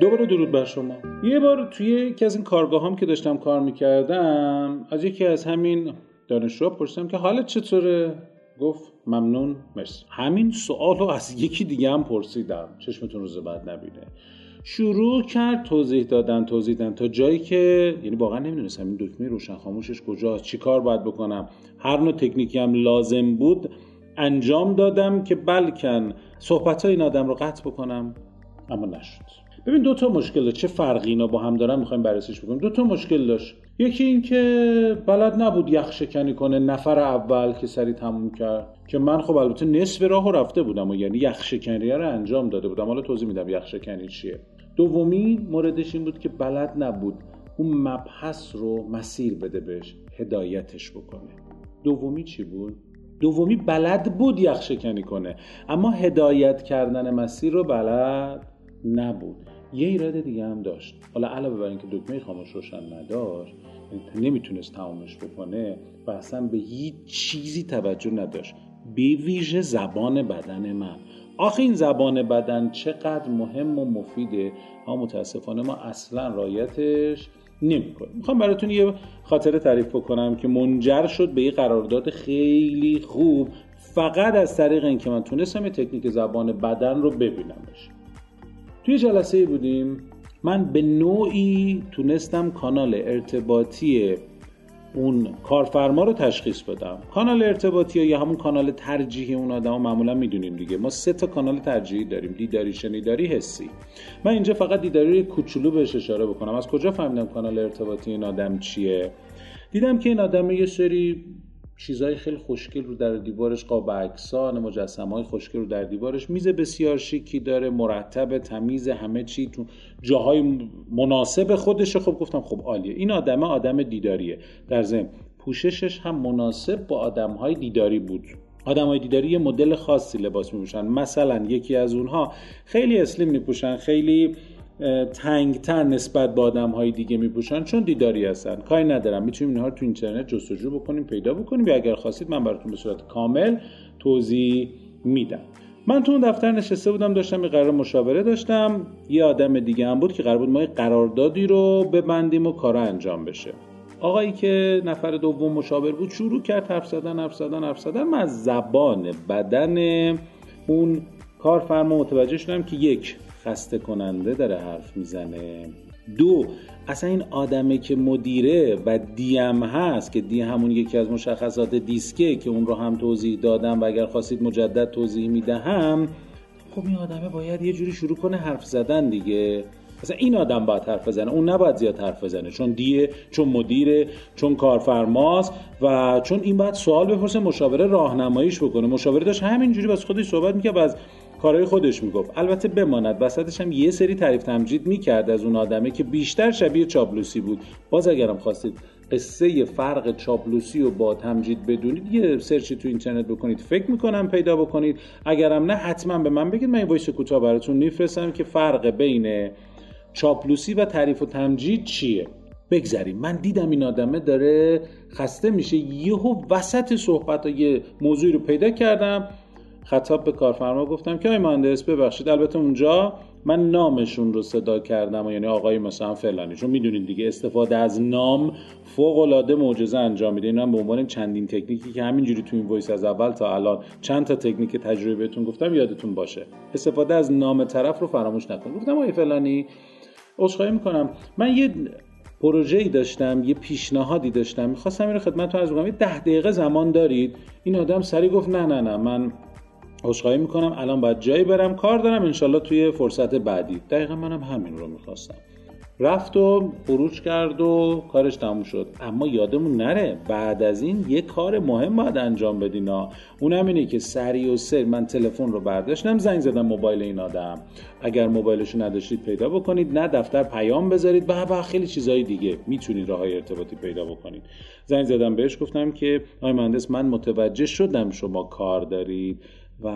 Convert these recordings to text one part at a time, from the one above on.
دوباره درود بر شما. یه بار توی یکی از این کارگاه هم که داشتم کار می‌کردم از یکی از همین دانشجوها پرسیدم که حالت چطوره؟ گفت ممنون مرسی. همین سوال رو از یکی دیگه هم پرسیدم. چشمتون روز بعد نبینه. شروع کرد توضیح دادن توضیح دادن. تا جایی که یعنی واقعا نمی‌دونستم این دکمه روشن خاموشش کجاست چی کار باید بکنم. هر نوع تکنیکی هم لازم بود انجام دادم که بلکن صحبت های این آدم رو قطع بکنم اما نشد. ببین دو تا مشکل چه فرقی اینا با هم دارن می‌خوایم بررسیش بکنیم؟ دو تا مشکل داشت. یکی این که بلد نبود یخ شکنی کنه. نفر اول که سری تموم کرد. که من خب البته نصف راه رفته بودم و یعنی یخ شکنی رو انجام داده بودم. حالا توضیح میدم یخ شکنی چیه. دومی موردش این بود که بلد نبود اون مبحث رو مسیر بده بهش هدایتش بکنه. دومی چی بود؟ دومی بلد بود یخ شکنی کنه. اما هدایت کردن مسیر رو بلد نبود. یه ایراد دیگه هم داشت. حالا علاوه بر اینکه دکمه خاموش روشن نداشت نمی‌تونست تمامش بکنه و اصلا به هیچ چیزی توجه نداشت. به ویژه زبان بدن من. آخه این زبان بدن چقدر مهم و مفیده. اما متاسفانه ما اصلا رایتش نمی‌کنیم. می‌خوام براتون یه خاطره تعریف بکنم که منجر شد به یه قرارداد خیلی خوب فقط از طریق اینکه من تونستم یه تکنیک زبان بدن رو ببینمش. توی جلسه بودیم من به نوعی تونستم کانال ارتباطی اون کارفرما رو تشخیص بدم. کانال ارتباطی یا همون کانال ترجیحی اون آدم معمولا می‌دونیم دیگه. ما سه تا کانال ترجیحی داریم. دیداری شنیداری حسی. من اینجا فقط دیداری کوچولو بهش اشاره بکنم. از کجا فهمیدم کانال ارتباطی این آدم چیه؟ دیدم که این آدم یه سری چیزای خیلی خوشگل رو در دیوارش قاب اکسان مجسمه های خوشگل رو در دیوارش. میز بسیار شیکی داره مرتب تمیز همه چی تو جاهای مناسب خودشه. خب گفتم خب عالیه. این آدم آدم دیداریه. در ضمن پوششش هم مناسب با آدم های دیداری بود. آدم های دیداری یه مدل خاصی لباس میپوشن. مثلا یکی از اونها خیلی اسلیم میپوشن خیلی تنگتر نسبت به آدم های دیگه میپوشن چون دیداری هستن. کاری ندارم. می‌تونیم اینها رو تو اینترنت جستجو بکنیم پیدا بکنیم. یا اگر خواستید من براتون به صورت کامل توضیح میدم. من تو اون دفتر نشسته بودم داشتم یه قرار مشاوره داشتم. یه آدم دیگه هم بود که قرار بود ما یه قراردادی رو ببندیم و کارا انجام بشه. آقایی که نفر دوم مشاور بود شروع کرد حرف زدن حرف زدن حرف زدن. من از زبان بدن اون کارفرما متوجه شدم که یک خسته کننده داره حرف می‌زنه. دو اصلا این آدمه که مدیره و دیم هست که دی همون یکی از مشخصات دیسکه که اون رو هم توضیح دادم و اگر خواستید مجدد توضیح می‌دهم خب این آدمه باید یه جوری شروع کنه حرف زدن دیگه. مثلا این آدم باید حرف بزنه اون نباید زیاد حرف بزنه. چون دیه چون مدیره چون کارفرماست و چون این باید سوال بپرسه مشاوره راهنماییش بکنه. مشاوره داشت همینجوری باز خودش صحبت می‌کرد از کارهای خودش می‌گفت. البته بماند. وسطش هم یه سری تعریف تمجید می‌کرد از اون آدمه که بیشتر شبیه چاپلوسی بود. باز اگرم خواستید قصه فرق چاپلوسی و با تمجید بدونید یه search ی تو اینترنت بکنید. فکر می‌کنم پیدا بکنید. اگرم نه حتما به من بگید. من این voice کوتاه براتون میفرستم که فرق بین چاپلوسی و تعریف و تمجید چیه. بگذریم. من دیدم این آدمه داره خسته میشه. یهو وسط صحبت یه موضوعی رو پیدا کردم. خطاب به کارفرما گفتم که آقای مهندس ببخشید البته اونجا من نامشون رو صدا کردم و یعنی آقای مثلا فلانی. چون می‌دونید دیگه استفاده از نام فوق العاده معجزه انجام میده. اینا به عنوان چندین تکنیکی که همینجوری تو این وایس از اول تا الان چند تا تکنیک تجربه بهتون گفتم یادتون باشه. استفاده از نام طرف رو فراموش نکن. گفتم آقای فلانی عذرخواهی می‌کنم. من یه پروژه ای داشتم یه پیشنهادی داشتم. می‌خواستم این خدمتتون از بگم یه ده دقیقه زمان دارید؟ این آدم سری گفت نه نه نه. من عذرخواهی می‌کنم. الان باید جایی برم. کار دارم انشالله توی فرصت بعدی. دقیقا منم همین رو می‌خواستم. رفت و خروج کرد و کارش تموم شد. اما یادمون نره بعد از این یه کار مهم باید انجام بدینا اون اینه که سری و سر من تلفن رو برداشتم. زنگ زدم موبایل این آدم. اگر موبایلش رو نداشتید پیدا بکنید. نه دفتر پیام بذارید. و خیلی چیزهای دیگه می‌تونید راه ارتباطی پیدا بکنید. زنگ زدم بهش. گفتم که آقای مهندس من متوجه شدم شما کار دارید. و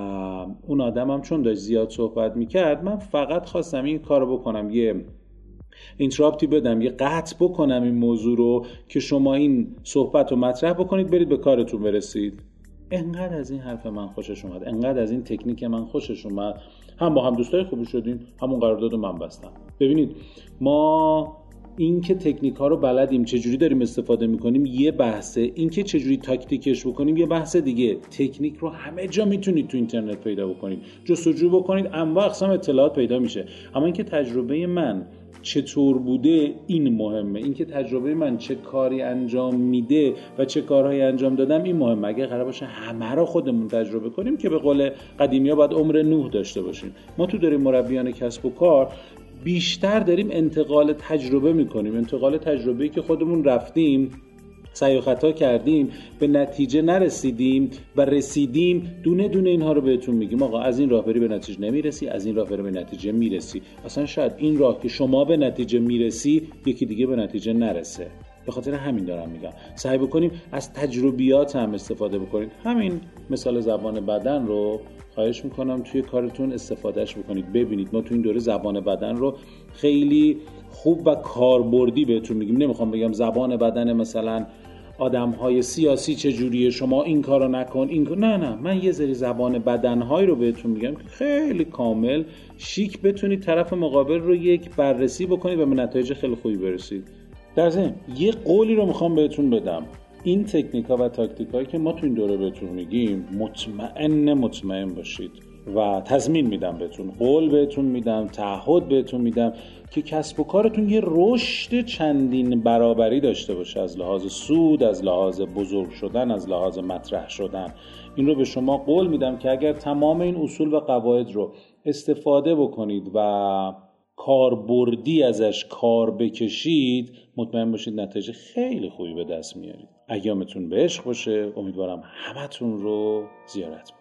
اون آدمم چون داشت زیاد صحبت می‌کرد من فقط خواستم این کارو بکنم یه اینتراپتی بدم یه قطع بکنم این موضوع رو که شما این صحبت رو مطرح بکنید برید به کارتون برسید. انقدر از این حرف من خوشش اومد انقدر از این تکنیک من خوشش اومد. هم با هم دوستای خوبی شدیم همون قرارداد من بستم. ببینید ما اینکه تکنیک ها رو بلدیم چجوری داریم استفاده می‌کنیم یه بحثه. اینکه چجوری تاکتیکش بکنیم یه بحث دیگه. تکنیک رو همه جا می‌تونید تو اینترنت پیدا بکنید. جستجو بکنید انواع اقسام اطلاعات پیدا میشه. اما اینکه تجربه من چطور بوده این مهمه. اینکه تجربه من چه کاری انجام میده و چه کارهایی انجام دادم این مهمه. اگه قرار باشه همه رو خودمون تجربه کنیم که به قول قدیمی باید عمر نوح داشته باشیم. ما تو داریم مربیان کسب و کار بیشتر داریم انتقال تجربه می‌کنیم. انتقال تجربه که خودمون رفتیم سعی خطا کردیم به نتیجه نرسیدیم و رسیدیم دونه دونه اینها رو بهتون میگیم. آقا از این راه بری به نتیجه نمی‌رسی از این راه بری به نتیجه می‌رسی. اصلا شاید این راه که شما به نتیجه می‌رسی یکی دیگه به نتیجه نرسه. به خاطر همین دارم میگم. سعی بکنیم از تجربیات هم استفاده بکنید همین مثال زبان بدن رو خواهش می‌کنم توی کارتون استفادهش بکنید. ببینید ما تو این دوره زبان بدن رو خیلی خوب و کاربردی بهتون میگیم. نمی‌خوام بگم زبان بدن مثلا آدم های سیاسی چجوریه شما این کارو نکن این کار... نه نه. من یه ذری زبان بدنهایی رو بهتون میگم. که خیلی کامل. شیک بتونید طرف مقابل رو یک بررسی بکنید و به نتایج خیلی خوبی برسید. در ضمن یه قولی رو می‌خوام بهتون بدم. این تکنیک ها و تاکتیک هایی که ما تو این دوره بهتون میگیم مطمئن مطمئن باشید و تضمین میدم بهتون قول بهتون میدم تعهد بهتون میدم که کسب و کارتون یه رشد چندین برابری داشته باشه از لحاظ سود از لحاظ بزرگ شدن از لحاظ مطرح شدن. این رو به شما قول میدم که اگر تمام این اصول و قواعد رو استفاده بکنید و کاربردی ازش کار بکشید مطمئن باشید نتیجه خیلی خوبی به دست میارید. ایامتون به عشق باشه امیدوارم همتون رو زیارت